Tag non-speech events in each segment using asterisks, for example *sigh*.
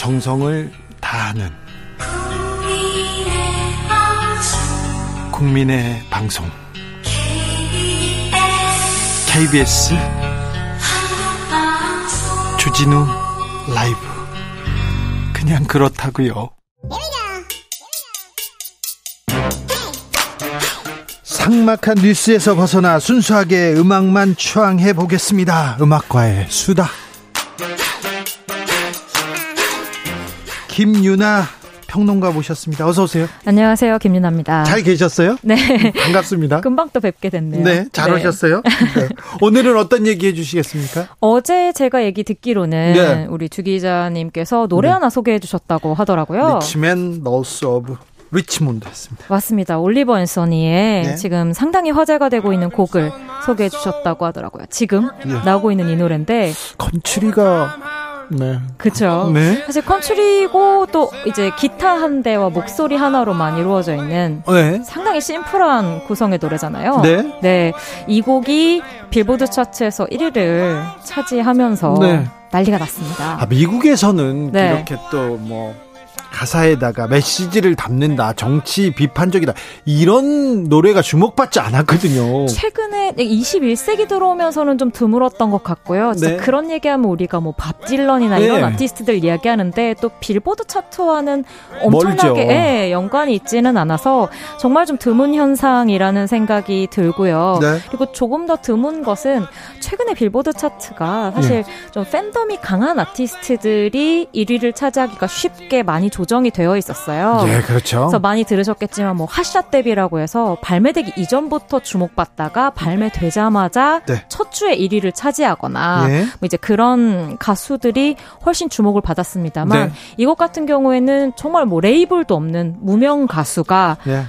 정성을 다하는 국민의 방송 KBS 주진우 라이브 그냥 그렇다고요. 상막한 뉴스에서 벗어나 순수하게 음악만 추앙해 보겠습니다. 음악과의 수다. 김윤하 평론가 모셨습니다. 어서 오세요. 안녕하세요. 김윤하입니다. 잘 계셨어요? 네. 반갑습니다. 금방 또 뵙게 됐네요. 네, 잘 네. 오셨어요? *laughs* 네. 오늘은 어떤 얘기 해 주시겠습니까? 어제 제가 얘기 듣기로는 네. 우리 주 기자님께서 노래 네. 하나 소개해 주셨다고 하더라고요. Rich Men North of Richmond였습니다. 맞습니다. 올리버 앤서니의 네. 지금 상당히 화제가 되고 있는 곡을 소개해 주셨다고 하더라고요. 지금 네. 나오고 있는 이 노래인데 컨트리가 네. 그렇죠. 네. 사실 컨츄리고 또 이제 기타 한 대와 목소리 하나로만 이루어져 있는 네. 상당히 심플한 구성의 노래잖아요. 네. 네. 이 곡이 빌보드 차트에서 1위를 차지하면서 네. 난리가 났습니다. 아, 미국에서는 네. 이렇게 또 뭐 가사에다가 메시지를 담는다, 정치 비판적이다 이런 노래가 주목받지 않았거든요. 최근에 21세기 들어오면서는 좀 드물었던 것 같고요. 네. 그런 얘기하면 우리가 뭐 밥 딜런이나 네. 이런 아티스트들 이야기하는데 또 빌보드 차트와는 엄청나게 예, 연관이 있지는 않아서 정말 좀 드문 현상이라는 생각이 들고요. 네. 그리고 조금 더 드문 것은 최근에 빌보드 차트가 사실 네. 좀 팬덤이 강한 아티스트들이 1위를 차지하기가 쉽게 많이 조 정이 되어 있었어요. 예, 그렇죠. 그래서 많이 들으셨겠지만 뭐 핫샷 데뷔라고 해서 발매되기 이전부터 주목받다가 발매되자마자 네. 첫 주에 1위를 차지하거나 예. 뭐 이제 그런 가수들이 훨씬 주목을 받았습니다만 네. 이곡 같은 경우에는 정말 뭐 레이블도 없는 무명 가수가 예.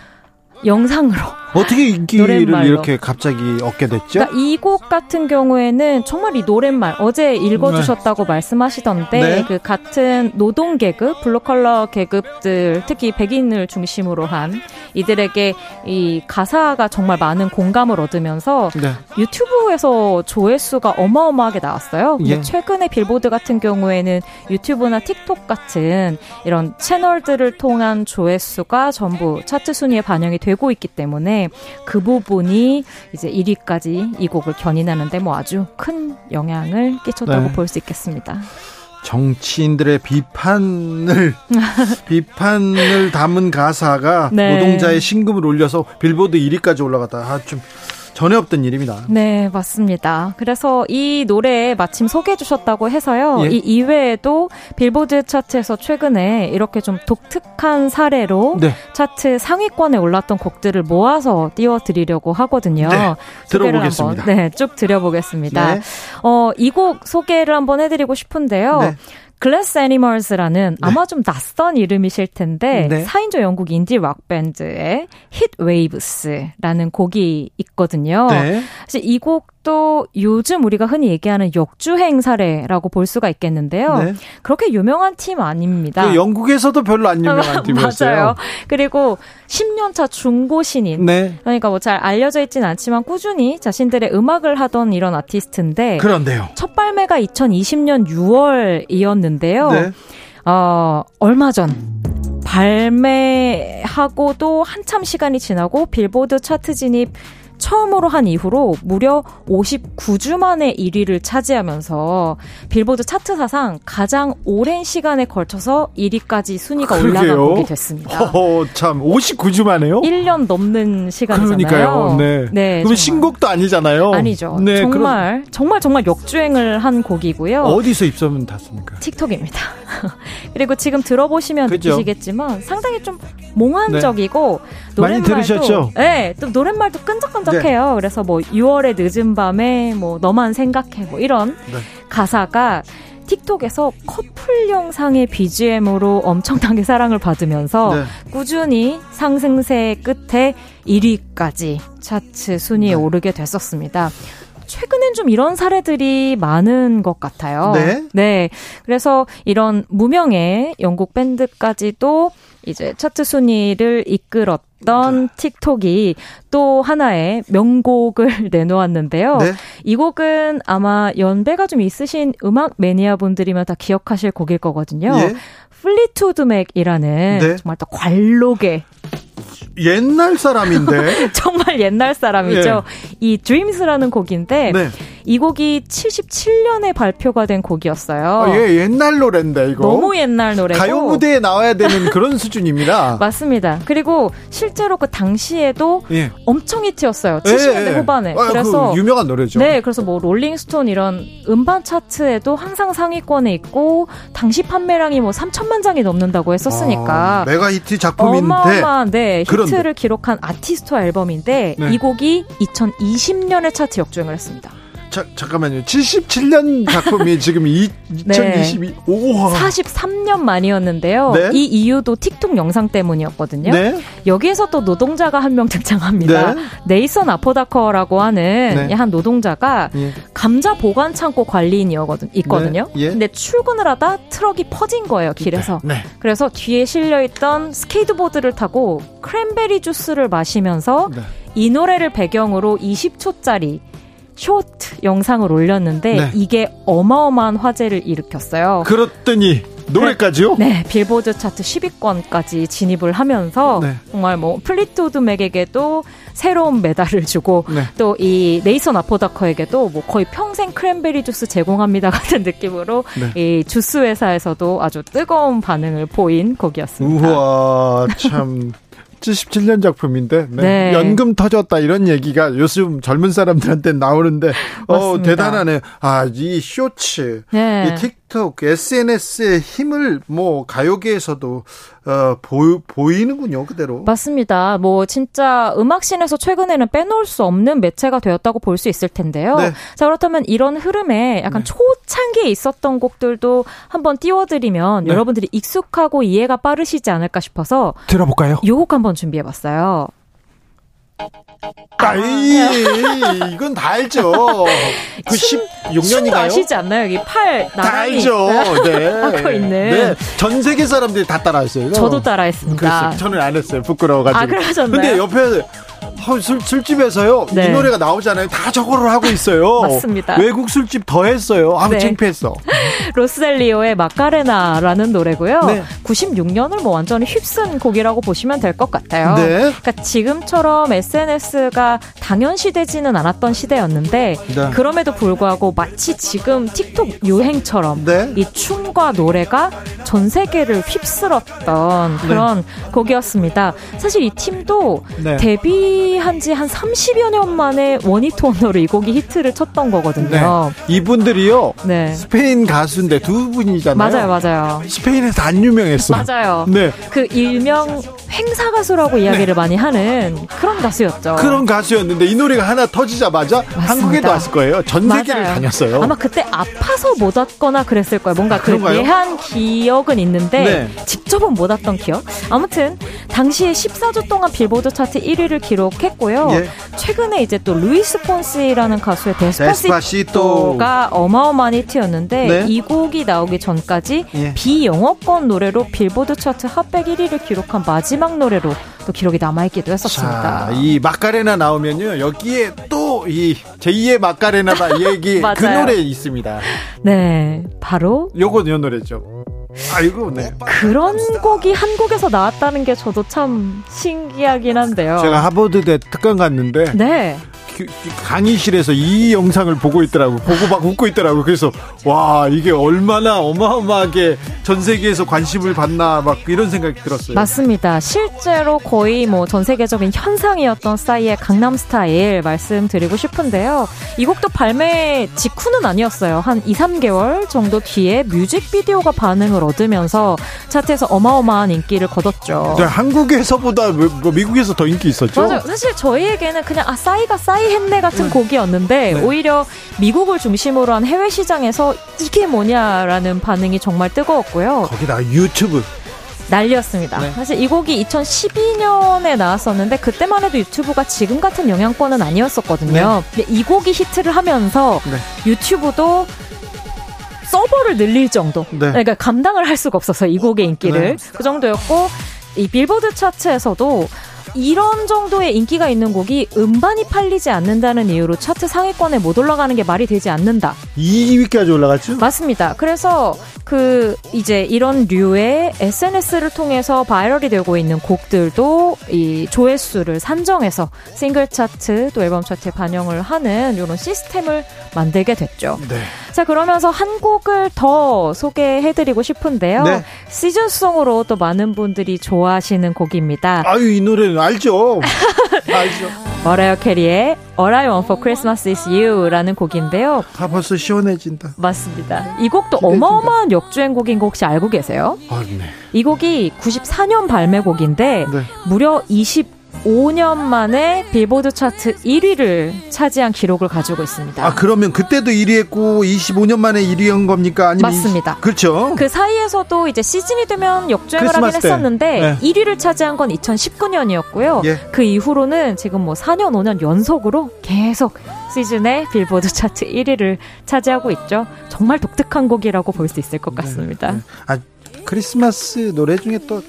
영상으로 어떻게 인기를 *laughs* 이렇게 갑자기 얻게 됐죠? 그러니까 이곡 같은 경우에는 정말 이 노랫말 어제 읽어주셨다고 네. 말씀하시던데 네. 그 같은 노동 계급, 블루칼라 계급들 특히 백인을 중심으로 한 이들에게 이 가사가 정말 많은 공감을 얻으면서 네. 유튜브에서 조회수가 어마어마하게 나왔어요. 예. 최근에 빌보드 같은 경우에는 유튜브나 틱톡 같은 이런 채널들을 통한 조회수가 전부 차트 순위에 반영이 되고 있기 때문에 그 부분이 이제 1위까지 이 곡을 견인하는데 뭐 아주 큰 영향을 끼쳤다고 네. 볼수 있겠습니다. 정치인들의 비판을 *laughs* 비판을 담은 가사가 네. 노동자의 신금을 올려서 빌보드 1위까지 올라갔다. 아, 좀 전에 없던 일입니다. 네, 맞습니다. 그래서 이 노래 마침 소개해 주셨다고 해서요. 예? 이 이외에도 빌보드 차트에서 최근에 이렇게 좀 독특한 사례로 네. 차트 상위권에 올랐던 곡들을 모아서 띄워드리려고 하거든요. 네, 들어보겠습니다. 한번, 네, 쭉 들어보겠습니다. 네. 어, 이 곡 소개를 한번 해드리고 싶은데요. 네. 글래스 애니멀스라는 네. 아마 좀 낯선 이름이실 텐데 네. 4인조 영국 인디 록 밴드의 Heat Waves라는 곡이 있거든요. 네. 사실 이곡 또 요즘 우리가 흔히 얘기하는 역주행 사례라고 볼 수가 있겠는데요. 네. 그렇게 유명한 팀 아닙니다. 그 영국에서도 별로 안 *laughs* 유명한 팀이었어요. 맞아요. 그리고 10년차 중고 신인. 네. 그러니까 뭐 잘 알려져 있지는 않지만 꾸준히 자신들의 음악을 하던 이런 아티스트인데. 그런데요. 첫 발매가 2020년 6월이었는데요. 네. 어, 얼마 전 발매하고도 한참 시간이 지나고 빌보드 차트 진입 처음으로 한 이후로 무려 59주 만에 1위를 차지하면서 빌보드 차트 사상 가장 오랜 시간에 걸쳐서 1위까지 순위가 곡이 됐습니다. 어, 참 59주 만에요? 1년 넘는 시간이잖아요. 그러니까요. 네. 네 그럼 신곡도 아니잖아요. 아니죠. 네, 정말 그럼... 정말 정말 역주행을 한 곡이고요. 어디서 입소문 탔습니까? 틱톡입니다. *laughs* 그리고 지금 들어보시면 그죠? 느끼시겠지만 상당히 좀 몽환적이고 네. 노랫말도 많이 들으셨죠? 네, 또 노랫말도 끈적끈적 끈적해요. 네. 그래서 뭐 6월의 늦은 밤에 뭐 너만 생각해 뭐 이런 네. 가사가 틱톡에서 커플 영상의 BGM으로 엄청나게 사랑을 받으면서 네. 꾸준히 상승세 끝에 1위까지 차트 순위에 네. 오르게 됐었습니다. 최근엔 좀 이런 사례들이 많은 것 같아요. 네. 네. 그래서 이런 무명의 영국 밴드까지도 이제 차트 순위를 이끌었던 틱톡이 또 하나의 명곡을 *laughs* 내놓았는데요. 네? 이 곡은 아마 연배가 좀 있으신 음악 매니아 분들이면 다 기억하실 곡일 거거든요. 예? 플리트우드 맥이라는 네? 정말 또 관록의 옛날 사람인데 *laughs* 정말 옛날 사람이죠. 예. 이 Dreams라는 곡인데 네. 이 곡이 77년에 발표가 된 곡이었어요. 아, 예, 옛날 노래인데 이거. 너무 옛날 노래고 가요 무대에 나와야 되는 그런 수준입니다. *laughs* 맞습니다. 그리고 실제로 그 당시에도 예. 엄청 히트였어요. 70년대 예, 예. 후반에. 아, 그래서 그 유명한 노래죠. 네, 그래서 뭐 롤링스톤 이런 음반 차트에도 항상 상위권에 있고 당시 판매량이 뭐 3천만 장이 넘는다고 했었으니까 아, 메가 히트 작품인데 어마어마한 네, 히트를 기록한 아티스트 앨범인데 네. 이 곡이 2020년에 차트 역주행을 했습니다. 자, 잠깐만요. 77년 작품이 지금 2022, *laughs* 네. 오 43년 만이었는데요. 네? 이 이유도 틱톡 영상 때문이었거든요. 네? 여기에서 또 노동자가 한 명 등장합니다. 네? 네이선 아포다커라고 하는 네. 한 노동자가 예. 감자 보관 창고 관리인이었거든요. 네. 예. 근데 출근을 하다 트럭이 퍼진 거예요, 길에서. 네. 그래서 뒤에 실려있던 스케이트보드를 타고 크랜베리 주스를 마시면서 이 노래를 배경으로 20초짜리 쇼트 영상을 올렸는데 네. 이게 어마어마한 화제를 일으켰어요. 그렇더니 노래까지요? 네, 네, 빌보드 차트 10위권까지 진입을 하면서 네. 정말 뭐 플리트우드 맥에게도 새로운 메달을 주고 네. 또이 네이선 아포다커에게도 뭐 거의 평생 크랜베리 주스 제공합니다 *laughs* 같은 느낌으로 네. 이 주스 회사에서도 아주 뜨거운 반응을 보인 곡이었습니다. 우와 참 77년 작품인데 네. 네. 연금 터졌다 이런 얘기가 요즘 젊은 사람들한테 나오는데 어 대단하네. 아이 쇼츠, 네. 이 틱 톡, SNS의 힘을 뭐 가요계에서도 어, 보, 보이는군요, 그대로. 맞습니다. 뭐, 진짜 음악씬에서 최근에는 빼놓을 수 없는 매체가 되었다고 볼 수 있을 텐데요. 네. 자, 그렇다면 이런 흐름에 약간 네. 초창기에 있었던 곡들도 한번 띄워드리면 네. 여러분들이 익숙하고 이해가 빠르시지 않을까 싶어서. 들어볼까요? 요곡 한번 준비해봤어요. 아이, 이건 다 알죠. 그 16년인가요? 아시지 않나요? 여기 팔 나란히 다 알죠. *laughs* 네. 하고 있는. 네. 전 세계 사람들이 다 따라했어요. 저도 따라했습니다. 글쎄, 저는 안 했어요. 부끄러워가지고. 아, 그러셨나요? 근데 옆에 술, 술집에서요. 네. 이 노래가 나오잖아요. 다 저거를 하고 있어요. *laughs* 맞습니다. 외국 술집 더 했어요. 아, 네. 창피했어. *laughs* 로스델리오의 마카레나라는 노래고요. 네. 96년을 뭐 완전히 휩쓴 곡이라고 보시면 될 것 같아요. 네. 그러니까 지금처럼 SNS가 당연시되지는 않았던 시대였는데 네. 그럼에도 불구하고 마치 지금 틱톡 유행처럼 네. 이 춤과 노래가 전 세계를 휩쓸었던 네. 그런 곡이었습니다. 사실 이 팀도 데뷔 데뷔한 지 한 30여 년 만에 원히트 원너로 이 곡이 히트를 쳤던 거거든요. 네. 이분들이요. 네. 스페인 가수인데 두 분이잖아요. 맞아요, 맞아요. 스페인에서 안 유명했어. 맞아요. 네. 그 일명 행사 가수라고 이야기를 네. 많이 하는 그런 가수였죠. 그런 가수였는데 이 노래가 하나 터지자마자 맞습니다. 한국에도 왔을 거예요. 전 세계를 맞아요. 다녔어요. 아마 그때 아파서 못 왔거나 그랬을 거예요. 뭔가 아, 그 예한 기억은 있는데 네. 직접은 못 왔던 기억. 아무튼 당시에 14주 동안 빌보드 차트 1위를 기록 했고요. 예. 최근에 이제 또 루이스 폰시라는 가수의 데스파시토가 어마어마한 히트였는데 네. 이 곡이 나오기 전까지 예. 비영어권 노래로 빌보드 차트 핫백 1위를 기록한 마지막 노래로 또 기록이 남아있기도 했었습니다. 자, 이 마카레나 나오면요. 여기에 또 이 제2의 마카레나다 얘기 *laughs* 그 노래 있습니다. 네. 바로 요거 요 노래죠. 아이고, 네. 그런 곡이 한국에서 나왔다는 게 저도 참 신기하긴 한데요. 제가 하버드대 특강 갔는데. 네. 강의실에서 이 영상을 보고 있더라고 보고 막 웃고 있더라고 그래서 와 이게 얼마나 어마어마하게 전 세계에서 관심을 받나 막 이런 생각이 들었어요. 맞습니다. 실제로 거의 뭐 전 세계적인 현상이었던 싸이의 강남 스타일 말씀드리고 싶은데요. 이 곡도 발매 직후는 아니었어요. 한 2, 3개월 정도 뒤에 뮤직비디오가 반응을 얻으면서 차트에서 어마어마한 인기를 거뒀죠. 네, 한국에서보다 뭐 미국에서 더 인기 있었죠. 맞아요. 사실 저희에게는 그냥 아 싸이가 싸이 했네 같은 음. 곡이었는데 네. 오히려 미국을 중심으로 한 해외 시장에서 이게 뭐냐라는 반응이 정말 뜨거웠고요. 거기다 유튜브 난리였습니다. 네. 사실 이 곡이 2012년에 나왔었는데 그때만 해도 유튜브가 지금 같은 영향권은 아니었었거든요. 네. 근데 이 곡이 히트를 하면서 네. 유튜브도 서버를 늘릴 정도. 네. 그러니까 감당을 할 수가 없어서 이 곡의 인기를 네. 그 정도였고 이 빌보드 차트에서도 이런 정도의 인기가 있는 곡이 음반이 팔리지 않는다는 이유로 차트 상위권에 못 올라가는 게 말이 되지 않는다. 2위까지 올라갔죠? 맞습니다. 그래서 그 이제 이런 류의 SNS를 통해서 viral이 되고 있는 곡들도 이 조회수를 산정해서 싱글 차트 또 앨범 차트에 반영을 하는 이런 시스템을 만들게 됐죠. 네. 자 그러면서 한 곡을 더 소개해드리고 싶은데요. 네. 시즌송으로 또 많은 분들이 좋아하시는 곡입니다. 아유 이 노래는 알죠. 알죠. 머라이어 캐리의 All I Want for Christmas is You라는 곡인데요. 아 벌써 시원해진다. 맞습니다. 이 곡도 기대진다. 어마어마한 역주행 곡인 거 혹시 알고 계세요? 아, 네. 이 곡이 94년 발매곡인데 네. 무려 20 5년 만에 빌보드 차트 1위를 차지한 기록을 가지고 있습니다. 아, 그러면 그때도 1위 했고 25년 만에 1위 한 겁니까? 아니면 맞습니다. 20... 그렇죠. 그 사이에서도 이제 시즌이 되면 역주행을 하긴 했었는데 네. 1위를 차지한 건 2019년이었고요. 예. 그 이후로는 지금 뭐 4년, 5년 연속으로 계속 시즌에 빌보드 차트 1위를 차지하고 있죠. 정말 독특한 곡이라고 볼 수 있을 것 네, 같습니다. 네, 네. 아, 크리스마스 노래 중에 또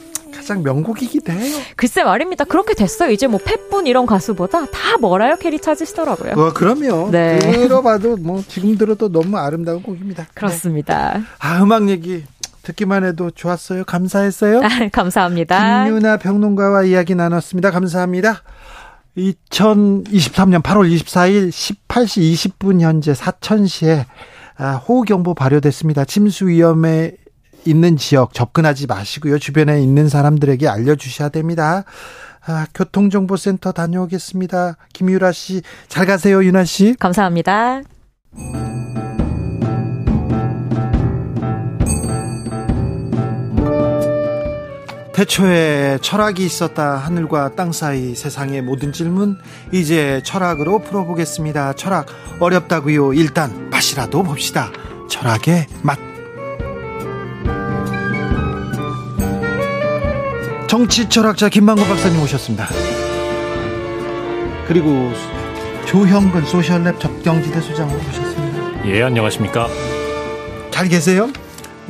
가장 명곡이기도 해요. 글쎄 말입니다. 그렇게 됐어요. 이제 뭐 팻 분 이런 가수보다 다 머라이어 캐리 찾으시더라고요. 어, 그럼요. 네. 들어봐도 뭐 지금 들어도 너무 아름다운 곡입니다. 그렇습니다. 네. 아 음악 얘기 듣기만 해도 좋았어요. 감사했어요. 아, 감사합니다. 김유나 평론가와 이야기 나눴습니다. 감사합니다. 2023년 8월 24일 18시 20분 현재 사천시에 아, 호우경보 발효됐습니다. 침수 위험에 있는 지역 접근하지 마시고요. 주변에 있는 사람들에게 알려주셔야 됩니다. 아, 교통정보센터 다녀오겠습니다. 김유라 씨, 잘 가세요, 유나 씨. 감사합니다. 태초에 철학이 있었다. 하늘과 땅 사이 세상의 모든 질문 이제 철학으로 풀어보겠습니다. 철학 어렵다고요. 일단 맛이라도 봅시다. 철학의 맛. 정치 철학자 김만곤 박사님 오셨습니다. 그리고 조형근 소셜랩 접경지대 수장 오셨습니다. 예, 안녕하십니까. 잘 계세요?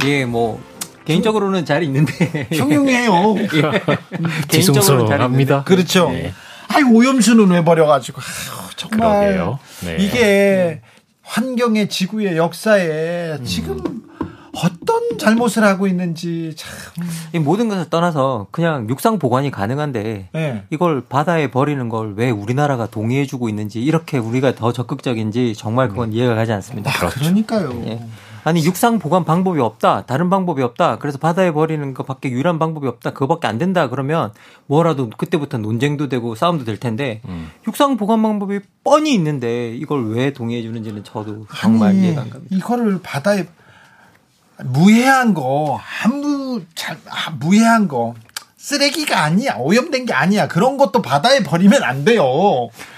예, 뭐 개인적으로는 잘 있는데 *laughs* 흉흉해요. *laughs* 예. 지숭숭합니다. 그렇죠. 네. 아이 오염수는 왜 버려가지고 아유, 정말 네. 이게 환경의 지구의 역사에 음. 지금 어떤 잘못을 하고 있는지 참. 이 모든 것을 떠나서 그냥 육상 보관이 가능한데 네. 이걸 바다에 버리는 걸 왜 우리나라가 동의해주고 있는지 이렇게 우리가 더 적극적인지 정말 그건 음. 이해가 가지 않습니다. 아, 그러니까요. 예. 아니 육상 보관 방법이 없다. 다른 방법이 없다. 그래서 바다에 버리는 것밖에 유일한 방법이 없다. 그거밖에 안 된다. 그러면 뭐라도 그때부터 논쟁도 되고 싸움도 될 텐데 음. 육상 보관 방법이 뻔히 있는데 이걸 왜 동의해 주는지는 저도 정말 아니, 이해가 안 갑니다. 이거를 바다에 무해한 거 아무 잘 아, 무해한 거 쓰레기가 아니야 오염된 게 아니야 그런 것도 바다에 버리면 안 돼요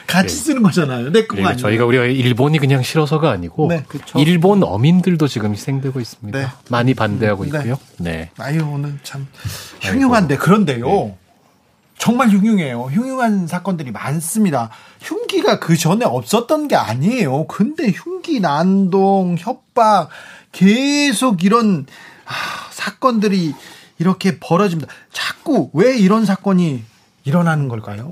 같이 네. 쓰는 거잖아요 내 거가 네, 저희가 우리가 일본이 그냥 싫어서가 아니고 네, 그렇죠. 일본 어민들도 지금 희생되고 있습니다 네. 많이 반대하고 네. 있고요 네 아유 오늘 참 흉흉한데 그런데요 네. 정말 흉흉해요. 흉흉한 사건들이 많습니다. 흉기가 그 전에 없었던 게 아니에요. 근데 흉기, 난동, 협박, 계속 이런 아, 사건들이 이렇게 벌어집니다. 자꾸 왜 이런 사건이 일어나는 걸까요?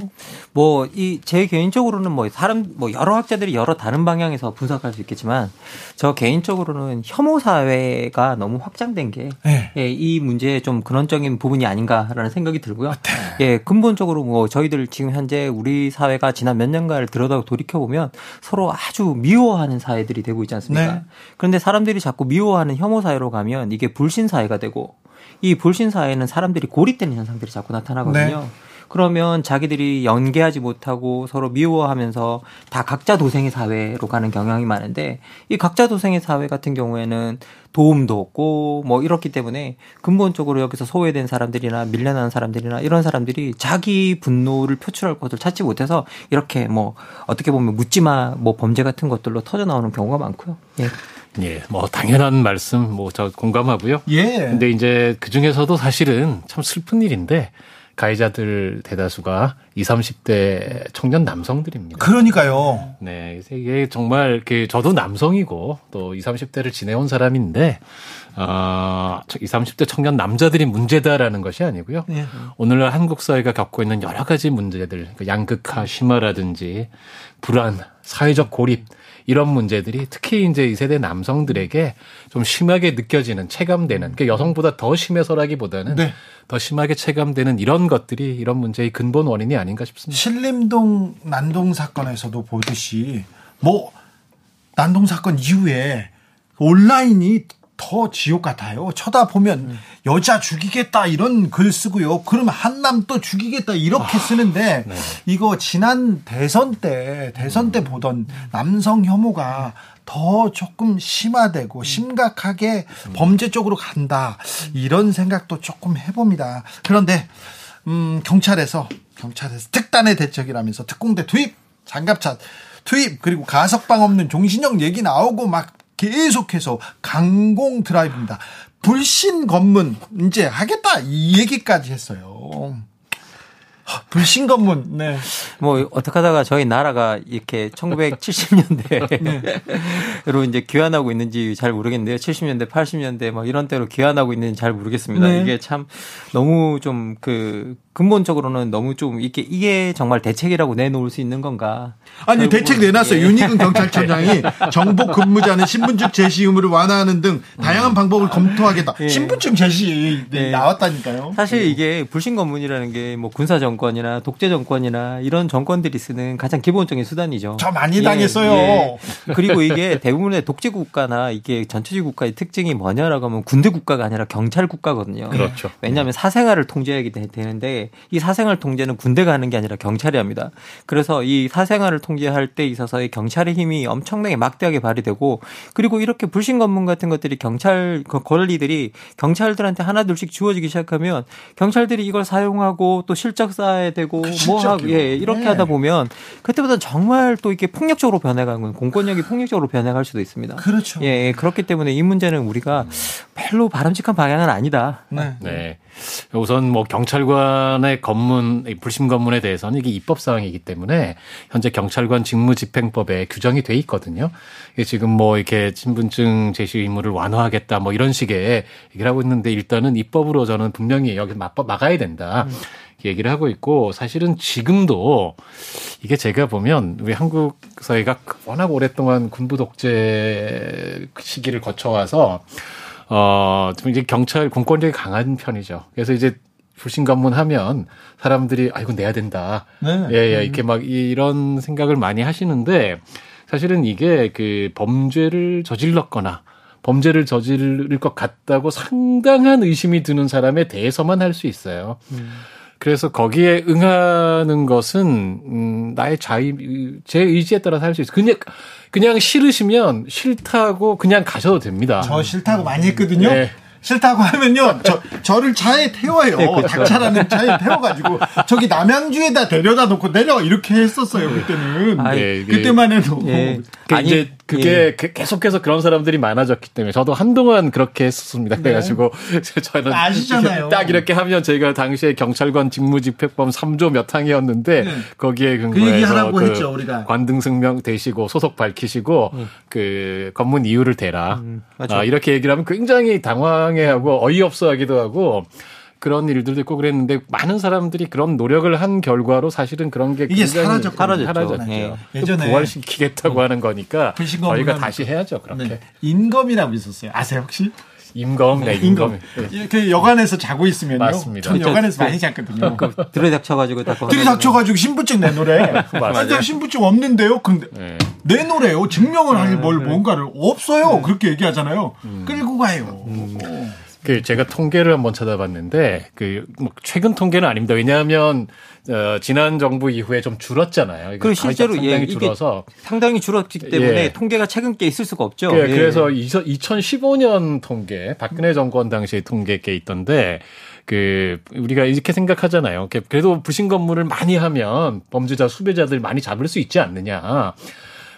뭐 이 제 개인적으로는 뭐 사람 뭐 여러 학자들이 여러 다른 방향에서 분석할 수 있겠지만 저 개인적으로는 혐오 사회가 너무 확장된 게이 네. 예, 문제에 좀 근원적인 부분이 아닌가라는 생각이 들고요. 아, 네. 예, 근본적으로 뭐 저희들 지금 현재 우리 사회가 지난 몇 년간을 들여다 돌이켜 보면 서로 아주 미워하는 사회들이 되고 있지 않습니까? 네. 그런데 사람들이 자꾸 미워하는 혐오 사회로 가면 이게 불신 사회가 되고 이 불신 사회는 사람들이 고립되는 현상들이 자꾸 나타나거든요. 네. 그러면 자기들이 연계하지 못하고 서로 미워하면서 다 각자 도생의 사회로 가는 경향이 많은데 이 각자 도생의 사회 같은 경우에는 도움도 없고 뭐 이렇기 때문에 근본적으로 여기서 소외된 사람들이나 밀려난 사람들이나 이런 사람들이 자기 분노를 표출할 것을 찾지 못해서 이렇게 뭐 어떻게 보면 묻지마 뭐 범죄 같은 것들로 터져 나오는 경우가 많고요. 예. 예, 뭐 당연한 말씀 뭐 저 공감하고요. 예. 근데 이제 그 중에서도 사실은 참 슬픈 일인데 가해자들 대다수가 20, 30대 청년 남성들입니다. 그러니까요. 네, 이게 정말 그 저도 남성이고 또 20, 30대를 지내온 사람인데 어, 20, 30대 청년 남자들이 문제다라는 것이 아니고요. 예. 오늘날 한국 사회가 겪고 있는 여러 가지 문제들, 그 양극화 심화라든지 불안, 사회적 고립 이런 문제들이 특히 이제 이 세대 남성들에게 좀 심하게 느껴지는 체감되는 그 여성보다 더 심해서라기보다는 네. 더 심하게 체감되는 이런 것들이 이런 문제의 근본 원인이 아닌가 싶습니다. 신림동 난동 사건에서도 보듯이 뭐 난동 사건 이후에 온라인이 더 지옥 같아요. 쳐다보면 음. 여자 죽이겠다 이런 글 쓰고요. 그러면 한남 또 죽이겠다 이렇게 아, 쓰는데 네. 이거 지난 대선 때 대선 때 보던 남성 혐오가 더 조금 심화되고 음. 심각하게 음. 범죄 쪽으로 간다 이런 생각도 조금 해봅니다. 그런데 음, 경찰에서 경찰에서 특단의 대책이라면서 특공대 투입 장갑차 투입 그리고 가석방 없는 종신형 얘기 나오고 막 계속해서 강공 드라이브입니다. 불신 검문 이제 하겠다 이 얘기까지 했어요. 불신 검문. 네. 뭐 어떻게 하다가 저희 나라가 이렇게 1970년대로 *laughs* 네. 이제 귀환하고 있는지 잘 모르겠는데요. 70년대, 80년대 막 이런 때로 귀환하고 있는지 잘 모르겠습니다. 네. 이게 참 너무 좀 그 근본적으로는 너무 좀 이게 이게 정말 대책이라고 내놓을 수 있는 건가? 아니 대책 내놨어요. 예. 윤희근 경찰청장이 *laughs* 정보 근무자는 신분증 제시 의무를 완화하는 등 다양한 방법을 검토하겠다. 예. 신분증 제시 예. 나왔다니까요. 사실 이게 불신 검문이라는 게 뭐 군사 정권 이나 독재 정권이나 이런 정권들이 쓰는 가장 기본적인 수단이죠. 저 많이 예. 당했어요. 예. 그리고 이게 대부분의 독재 국가나 이게 전체주의 국가의 특징이 뭐냐라고 하면 군대 국가가 아니라 경찰 국가거든요. 그렇죠. 왜냐하면 사생활을 통제하게 되는데 이 사생활 통제는 군대가 하는 게 아니라 경찰이 합니다. 그래서 이 사생활을 통제할 때 있어서의 경찰의 힘이 엄청나게 막대하게 발휘되고 그리고 이렇게 불신 검문 같은 것들이 경찰 그 권리들이 경찰들한테 하나둘씩 주어지기 시작하면 경찰들이 이걸 사용하고 또 실적 쌓아야 되고 그뭐 하고 예 이렇게 네. 하다 보면 그때보다 정말 또 이렇게 폭력적으로 변해가는 공권력이 폭력적으로 변해갈 수도 있습니다. 그렇죠. 예, 예 그렇기 때문에 이 문제는 우리가 별로 바람직한 방향은 아니다. 네. 네. 우선 뭐 경찰관의 검문, 불심 검문에 대해서는 이게 입법 사항이기 때문에 현재 경찰관 직무집행법에 규정이 돼 있거든요. 이게 지금 뭐 이렇게 신분증 제시 의무를 완화하겠다 뭐 이런 식의 얘기를 하고 있는데 일단은 입법으로 저는 분명히 여기 막아야 된다. 음. 얘기를 하고 있고 사실은 지금도 이게 제가 보면 우리 한국 사회가 워낙 오랫동안 군부 독재 시기를 거쳐와서 어, 좀 이제 경찰 공권력이 강한 편이죠. 그래서 이제 불신 검문하면 사람들이 아 이건 내야 된다. 네. 예, 예, 이렇게 막 이런 생각을 많이 하시는데 사실은 이게 그 범죄를 저질렀거나 범죄를 저지를 것 같다고 상당한 의심이 드는 사람에 대해서만 할 수 있어요. 음. 그래서 거기에 응하는 것은 음 나의 자의 제 의지에 따라서 할 수 있어요. 그냥 그냥 싫으시면 싫다고 그냥 가셔도 됩니다. 저 싫다고 많이 했거든요. 네. 싫다고 하면요, 저, 저를 차에 태워요. 네, 그렇죠. 닥차라는 차에 태워가지고, 저기 남양주에다 데려다 놓고 내려, 이렇게 했었어요, 그때는. 아, 네, 그때만 해도. 예. 그 아니, 이제 그게 예. 그 계속해서 그런 사람들이 많아졌기 때문에 저도 한동안 그렇게 했었습니다. 네. 그래가지고 *laughs* 저는 아시잖아요. 딱 이렇게 하면 저희가 당시에 경찰관 직무집행법 3조 몇 항이었는데 네. 거기에 근거해서 그, 그 했죠, 우리가. 관등승명 대시고 소속 밝히시고 음. 그 검문 이유를 대라. 음, 아, 이렇게 얘기를 하면 굉장히 당황해하고 어이없어하기도 하고 그런 일들도 있고 그랬는데 많은 사람들이 그런 노력을 한 결과로 사실은 그런 게 이게 사라졌 사라졌죠. 사라졌죠. 네. 예전에 부활시키겠다고 음. 하는 거니까 저희가 다시 해야죠. 그렇게. 네. 임검이라고 있었어요. 아세요 혹시? 임검, 네, 임검. 네. 그 여관에서 자고 있으면요. 맞습니다. 전 여관에서 많이 잤거든요. 그 들이닥쳐가지고 딱. 들이닥쳐가지고 신분증 내 노래. *laughs* 맞아요. 신분증 없는데요. 근데 네. 내 노래요. 증명을 할뭘 네. 뭔가를 없어요. 네. 그렇게 얘기하잖아요. 음. 끌고 가요. 음. 그 제가 통계를 한번 찾아봤는데 그 뭐 최근 통계는 아닙니다. 왜냐하면 어, 지난 정부 이후에 좀 줄었잖아요. 그 실제로 상당히 예, 줄어서 상당히 줄었기 때문에 예. 통계가 최근 게 있을 수가 없죠. 그, 예. 그래서 2015년 통계 박근혜 정권 당시에 통계 게 있던데 그 우리가 이렇게 생각하잖아요. 그래도 부신 건물을 많이 하면 범죄자 수배자들 많이 잡을 수 있지 않느냐.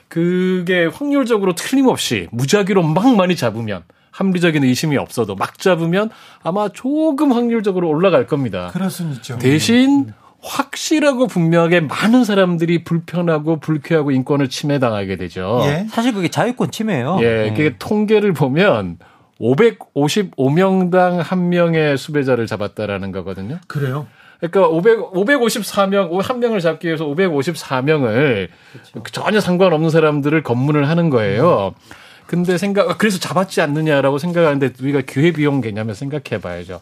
그게 확률적으로 틀림없이 무작위로 막 많이 잡으면 합리적인 의심이 없어도 막 잡으면 아마 조금 확률적으로 올라갈 겁니다. 그럴 수 있죠. 대신 확실하고 분명하게 많은 사람들이 불편하고 불쾌하고 인권을 침해당하게 되죠. 예. 사실 그게 자유권 침해예요. 예, 그게 예. 통계를 보면 555명당 한 명의 수배자를 잡았다라는 거거든요. 그래요? 그러니까 500, 554명, 한 명을 잡기 위해서 554명을 그렇죠. 전혀 상관없는 사람들을 검문을 하는 거예요. 근데 생각, 그래서 잡았지 않느냐라고 생각하는데 우리가 기회 비용 개념을 생각해 봐야죠.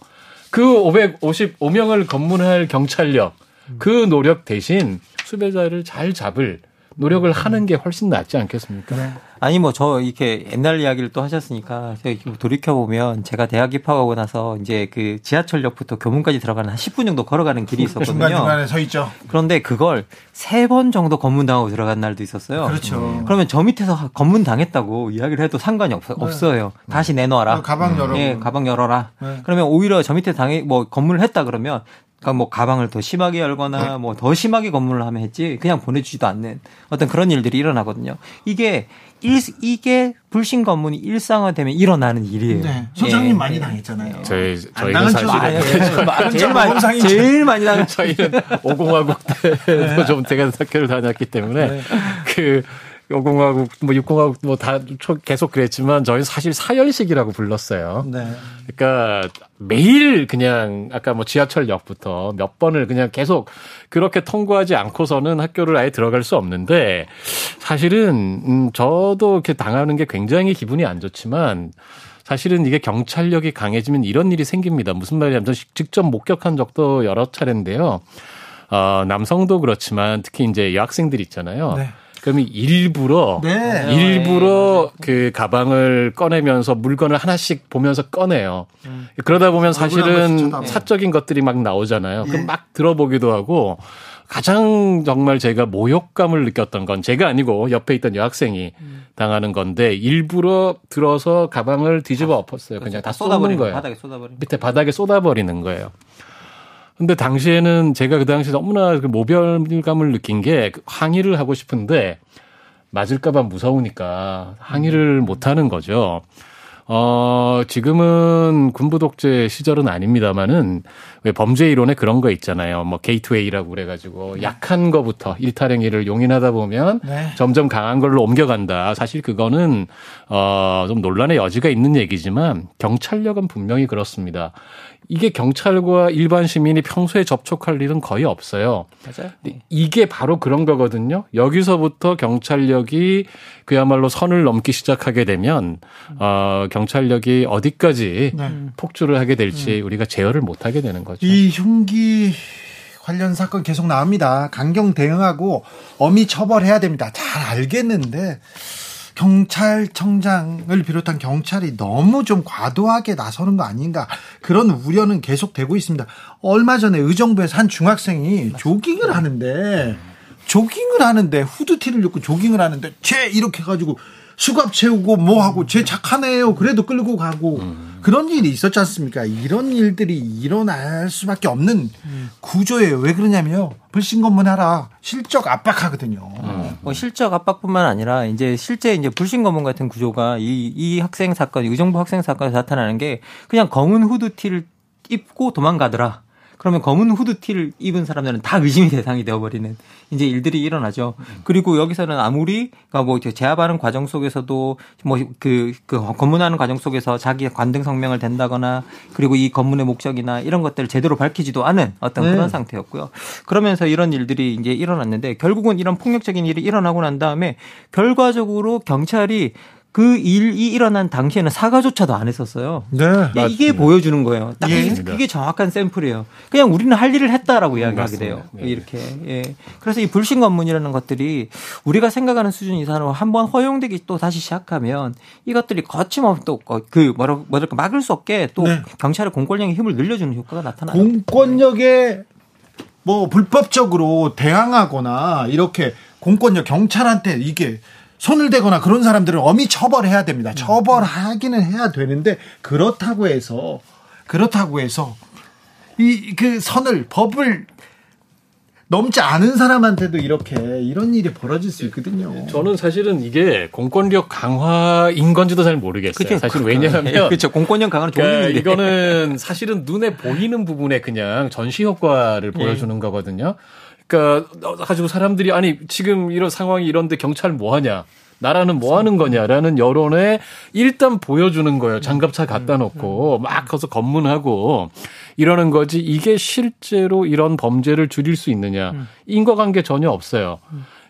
그 555명을 검문할 경찰력, 그 노력 대신 수배자를 잘 잡을 노력을 하는 게 훨씬 낫지 않겠습니까? 네. 아니 뭐 저 이렇게 옛날 이야기를 또 하셨으니까 돌이켜 보면 제가 대학 입학하고 나서 이제 그 지하철역부터 교문까지 들어가는 한 10분 정도 걸어가는 길이 있었거든요. 중간 중간에 서 있죠. 그런데 그걸 세 번 정도 검문 당하고 들어간 날도 있었어요. 그렇죠. 음. 그러면 저 밑에서 검문 당했다고 이야기를 해도 상관이 없, 네. 없어요. 다시 내놓아라. 가방 열어. 예, 가방 열어라. 네. 그러면 오히려 저 밑에 당해 뭐 검문을 했다 그러면 그러니까 뭐 가방을 더 심하게 열거나 네. 뭐더 심하게 검문을 하면 했지 그냥 보내주지도 않는 어떤 그런 일들이 일어나거든요. 이게 일, 이게 불신 검문이 일상화되면 일어나는 일이에요. 네. 소장님 예. 많이 당했잖아요. 저희 저희는 사실 제일 많이 제일 많이 당했 저희는 오공화국 때도 네. 좀 대관 학교를 다녔기 때문에 네. 그 5공화국, 뭐 6공화국 뭐 다 계속 그랬지만 저희 사실 사열식이라고 불렀어요. 네. 그러니까 매일 그냥 아까 뭐 지하철역부터 몇 번을 그냥 계속 그렇게 통과하지 않고서는 학교를 아예 들어갈 수 없는데 사실은 음 저도 이렇게 당하는 게 굉장히 기분이 안 좋지만 사실은 이게 경찰력이 강해지면 이런 일이 생깁니다. 무슨 말이냐면 직접 목격한 적도 여러 차례인데요. 어, 남성도 그렇지만 특히 이제 여학생들 있잖아요. 네. 그러면 일부러 네. 일부러 그 가방을 꺼내면서 물건을 하나씩 보면서 꺼내요. 음. 그러다 보면 사실은 사적인 것들이 막 나오잖아요. 그럼 예. 막 들어보기도 하고 가장 정말 제가 모욕감을 느꼈던 건 제가 아니고 옆에 있던 여학생이 음. 당하는 건데 일부러 들어서 가방을 뒤집어 엎었어요. 그냥 그렇죠. 다 쏟아버리는 거예요. 바닥에 쏟아버리는 밑에 바닥에 쏟아버리는 거예요. 근데 당시에는 제가 그 당시에 너무나 그 모별감을 느낀 게그 항의를 하고 싶은데 맞을까봐 무서우니까 항의를 음. 못 하는 거죠. 어, 지금은 군부 독재 시절은 아닙니다만은 왜 범죄 이론에 그런 거 있잖아요. 뭐 gateway라고 그래 가지고 네. 약한 거부터 일탈행위를 용인하다 보면 네. 점점 강한 걸로 옮겨간다. 사실 그거는 어, 좀 논란의 여지가 있는 얘기지만 경찰력은 분명히 그렇습니다. 이게 경찰과 일반 시민이 평소에 접촉할 일은 거의 없어요. 맞아요. 이게 바로 그런 거거든요. 여기서부터 경찰력이 그야말로 선을 넘기 시작하게 되면 어 경찰력이 어디까지 네. 폭주를 하게 될지 음. 우리가 제어를 못 하게 되는 거죠. 이 흉기 관련 사건 계속 나옵니다. 강경 대응하고 어미 처벌해야 됩니다. 잘 알겠는데 경찰청장을 비롯한 경찰이 너무 좀 과도하게 나서는 거 아닌가 그런 우려는 계속되고 있습니다. 얼마 전에 의정부에서 한 중학생이 조깅을 하는데 조깅을 하는데 후드티를 입고 조깅을 하는데 쟤 이렇게 해가지고 수갑 채우고 뭐 하고 쟤 착하네요. 그래도 끌고 가고 음. 그런 일이 있었지 않습니까? 이런 일들이 일어날 수밖에 없는 음. 구조예요. 왜 그러냐면요. 불신검문 하라 실적 압박하거든요. 음. 뭐 실적 압박뿐만 아니라 이제 실제 이제 불신검문 같은 구조가 이, 이 학생 사건, 의정부 학생 사건에서 나타나는 게 그냥 검은 후드티를 입고 도망가더라. 그러면 검은 후드티를 입은 사람들은 다 의심의 대상이 되어버리는 이제 일들이 일어나죠. 그리고 여기서는 아무리 그러니까 뭐 제압하는 과정 속에서도 뭐그 그 검문하는 과정 속에서 자기 관등 성명을 댄다거나 그리고 이 검문의 목적이나 이런 것들을 제대로 밝히지도 않은 어떤 네. 그런 상태였고요. 그러면서 이런 일들이 이제 일어났는데 결국은 이런 폭력적인 일이 일어나고 난 다음에 결과적으로 경찰이 그 일이 일어난 당시에는 사과조차도 안 했었어요. 네. 맞습니다. 이게 보여주는 거예요. 딱 예. 그게 정확한 샘플이에요. 그냥 우리는 할 일을 했다라고 이야기하게 돼요. 네. 이렇게. 예. 그래서 이 불신 검문이라는 것들이 우리가 생각하는 수준 이상으로 한번 허용되기 또 다시 시작하면 이것들이 거침없이 또그 뭐라 뭐랄까 막을 수 없게 또 네. 경찰의 공권력의 힘을 늘려주는 효과가 나타나요. 공권력에 뭐 불법적으로 대항하거나 이렇게 공권력 경찰한테 이게 손을 대거나 그런 사람들은 엄히 처벌해야 됩니다. 처벌하기는 해야 되는데 그렇다고 해서 그렇다고 해서 이 그 선을 법을 넘지 않은 사람한테도 이렇게 이런 일이 벌어질 수 있거든요. 저는 사실은 이게 공권력 강화인 건지도 잘 모르겠어요. 그쵸? 사실 왜냐하면 그렇죠. 공권력 강화는 좋은 그러니까 이거는 사실은 눈에 보이는 부분에 그냥 전시 효과를 예. 보여주는 네. 거거든요. 그러니까 가지고 사람들이 아니 지금 이런 상황이 이런데 경찰 뭐 하냐? 나라는 뭐 하는 거냐라는 여론에 일단 보여주는 거예요. 장갑차 갖다 놓고 막 가서 검문하고 이러는 거지 이게 실제로 이런 범죄를 줄일 수 있느냐. 인과관계 전혀 없어요.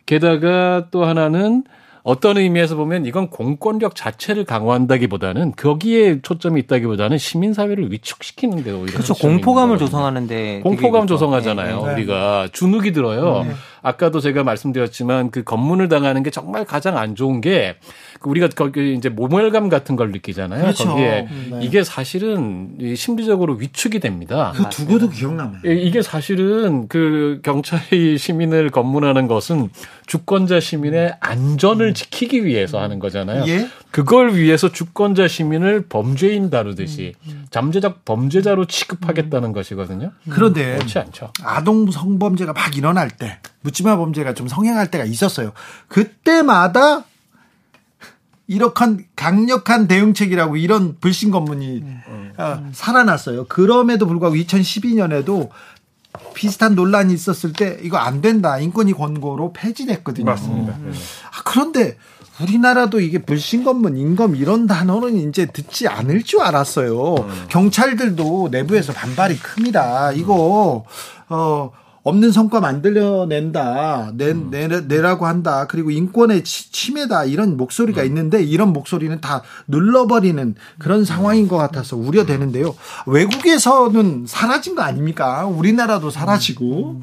게다가 또 하나는 어떤 의미에서 보면 이건 공권력 자체를 강화한다기보다는 거기에 초점이 있다기보다는 시민 사회를 위축시키는 데 오히려 그렇죠 공포감을 조성하는데 공포감 조성하잖아요 네. 우리가 주눅이 들어요 네. 아까도 제가 말씀드렸지만 그 검문을 당하는 게 정말 가장 안 좋은 게그 우리가 거기 이제 모멸감 같은 걸 느끼잖아요. 그렇죠. 거기에 네. 이게 사실은 심리적으로 위축이 됩니다. 그 두고도 기억나요. 이게 사실은 그 경찰이 *laughs* 시민을 검문하는 것은 주권자 시민의 안전을 음. 지키기 위해서 하는 거잖아요. 예? 그걸 위해서 주권자 시민을 범죄인 다루듯이 음. 음. 잠재적 범죄자로 취급하겠다는 음. 것이거든요. 그런데 그렇지 않죠. 아동 성범죄가 막 일어날 때 묻지마 범죄가 좀 성행할 때가 있었어요. 그때마다 이렇게 강력한 대응책이라고 이런 불신 검문이 음. 어, 살아났어요. 그럼에도 불구하고 2012년에도 비슷한 논란이 있었을 때 이거 안 된다 인권위 권고로 폐지됐거든요. 맞습니다. 음. 아, 그런데 우리나라도 이게 불신검문, 인검 이런 단어는 이제 듣지 않을 줄 알았어요. 음. 경찰들도 내부에서 반발이 큽니다. 이거 어 없는 성과 만들어낸다, 내, 음. 내, 내라고 한다, 그리고 인권의 침해다, 이런 목소리가 음. 있는데, 이런 목소리는 다 눌러버리는 그런 상황인 것 같아서 우려되는데요. 외국에서는 사라진 거 아닙니까? 우리나라도 사라지고. 음.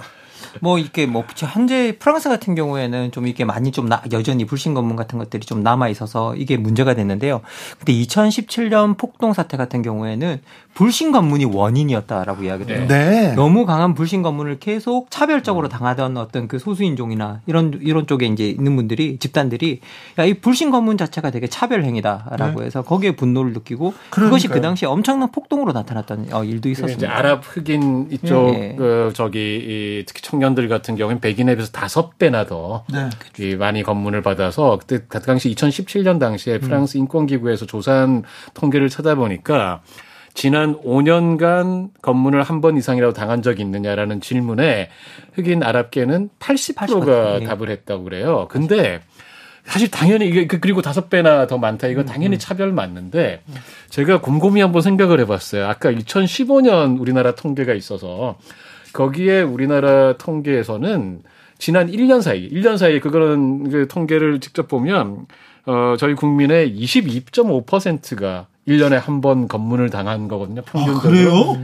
뭐 이렇게 뭐 현재 프랑스 같은 경우에는 좀 이게 많이 좀 나, 여전히 불신 검문 같은 것들이 좀 남아 있어서 이게 문제가 됐는데요. 근데 2017년 폭동 사태 같은 경우에는 불신 검문이 원인이었다라고 이야기를 해요. 네. 너무 강한 불신 검문을 계속 차별적으로 당하던 어떤 그 소수인종이나 이런 이런 쪽에 이제 있는 분들이 집단들이 야 이 불신 검문 자체가 되게 차별 행위다라고 네. 해서 거기에 분노를 느끼고 그러니까요. 그것이 그 당시에 엄청난 폭동으로 나타났던 어, 일도 있었습니다. 이제 아랍 흑인 이쪽 네. 그 저기 이 특히 청년들 같은 경우는 백인에 비해서 다섯 배나 더 네. 많이 검문을 받아서 그때 그 당시 2017년 당시에 음. 프랑스 인권기구에서 조사한 통계를 찾아보니까 지난 5년간 검문을 한 번 이상이라도 당한 적이 있느냐라는 질문에 흑인 아랍계는 80%가 80%, 답을 했다고 그래요. 근데 사실 당연히 이게 그 그리고 다섯 배나 더 많다. 이건 음, 당연히 음. 차별 맞는데 제가 곰곰이 한번 생각을 해봤어요. 아까 2015년 우리나라 통계가 있어서 거기에 우리나라 통계에서는 지난 1년 사이, 1년 사이 그거는 그 통계를 직접 보면 어 저희 국민의 22.5%가 1년에 한 번 검문을 당한 거거든요. 평균적으로. 아, 그래요?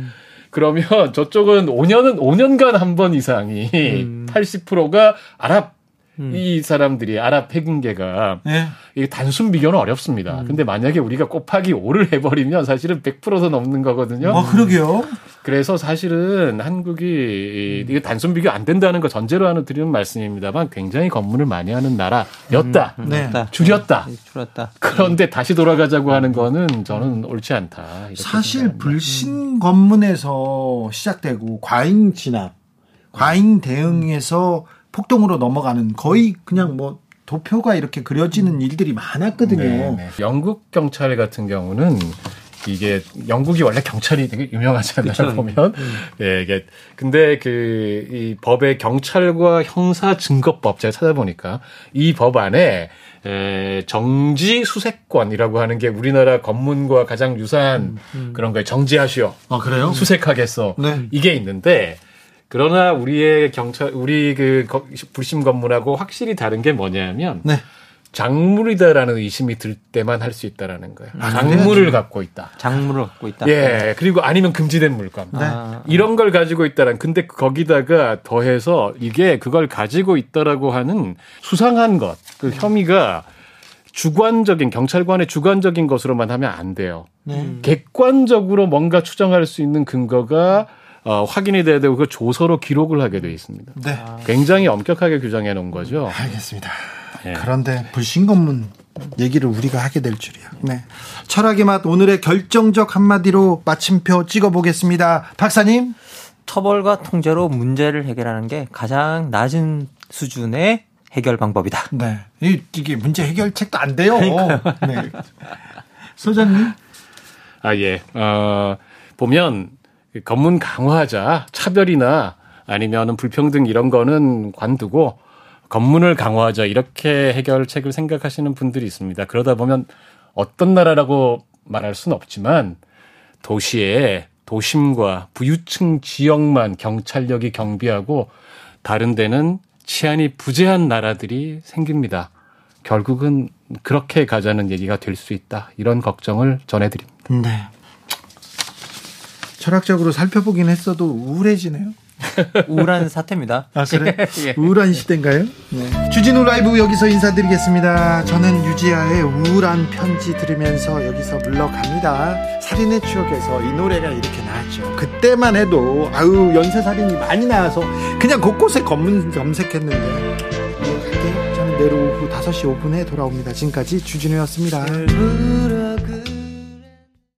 그러면 저쪽은 5년은 5년간 한 번 이상이 음. 80%가 아랍 음. 이 사람들이 아랍 핵인계가 네. 이게 단순 비교는 어렵습니다. 음. 근데 만약에 우리가 곱하기 5를 해버리면 사실은 100%도 넘는 거거든요. 아, 그러게요. 그래서 사실은 한국이 음. 이게 단순 비교 안 된다는 거 전제로 하는 드리는 말씀입니다만 굉장히 검문을 많이 하는 나라였다. 음. 네. 줄였다. 네. 줄였다. 그런데 다시 돌아가자고 하는 거는 저는 옳지 않다. 사실 불신 검문에서 시작되고 과잉 진압, 과잉 대응에서 폭동으로 넘어가는 거의 그냥 뭐 도표가 이렇게 그려지는 일들이 많았거든요. 네, 네. 영국 경찰 같은 경우는 이게 영국이 원래 경찰이 되게 유명하잖아요. 그렇죠. 보면 음. 예 이게 근데 그 이 법의 경찰과 형사 증거법 제가 찾아보니까 이 법 안에 에, 정지 수색권이라고 하는 게 우리나라 검문과 가장 유사한 음, 음. 그런 거에 정지하시오. 아 그래요? 수색하겠어. 네. 이게 있는데 그러나 우리의 경찰, 우리 그 불심 검문하고 확실히 다른 게 뭐냐면 네. 작물이다라는 의심이 들 때만 할 수 있다라는 거예요. 아, 작물을 갖고 있다. 작물을 갖고 있다. 예. 그리고 아니면 금지된 물건. 네. 아, 이런 걸 가지고 있다란. 근데 거기다가 더해서 이게 그걸 가지고 있다라고 하는 수상한 것, 그 혐의가 주관적인 경찰관의 주관적인 것으로만 하면 안 돼요. 네. 객관적으로 뭔가 추정할 수 있는 근거가 어, 확인이 돼야 되고 그 조서로 기록을 하게 돼 있습니다. 네. 굉장히 엄격하게 규정해 놓은 거죠. 알겠습니다. 네. 그런데 불신검문 얘기를 우리가 하게 될 줄이야. 네. 철학의 맛 오늘의 결정적 한마디로 마침표 찍어 보겠습니다. 박사님. 처벌과 통제로 문제를 해결하는 게 가장 낮은 수준의 해결 방법이다. 네. 이게 문제 해결책도 안 돼요. 네. 소장님? 아, 예. 어, 보면 검문 강화하자 차별이나 아니면은 불평등 이런 거는 관두고 검문을 강화하자 이렇게 해결책을 생각하시는 분들이 있습니다. 그러다 보면 어떤 나라라고 말할 수는 없지만 도시에 도심과 부유층 지역만 경찰력이 경비하고 다른 데는 치안이 부재한 나라들이 생깁니다. 결국은 그렇게 가자는 얘기가 될 수 있다. 이런 걱정을 전해드립니다. 네. 철학적으로 살펴보긴 했어도 우울해지네요. *laughs* 우울한 사태입니다. 아, 그래? *laughs* 예. 우울한 시대인가요? 네. 주진우 라이브 여기서 인사드리겠습니다. 저는 유지아의 우울한 편지 들으면서 여기서 물러갑니다. 살인의 추억에서 이 노래가 이렇게 나왔죠. 그때만 해도, 아유, 연쇄살인이 많이 나와서 그냥 곳곳에 검문 검색했는데, 저는 내일 오후 5시 5분에 돌아옵니다. 지금까지 주진우였습니다.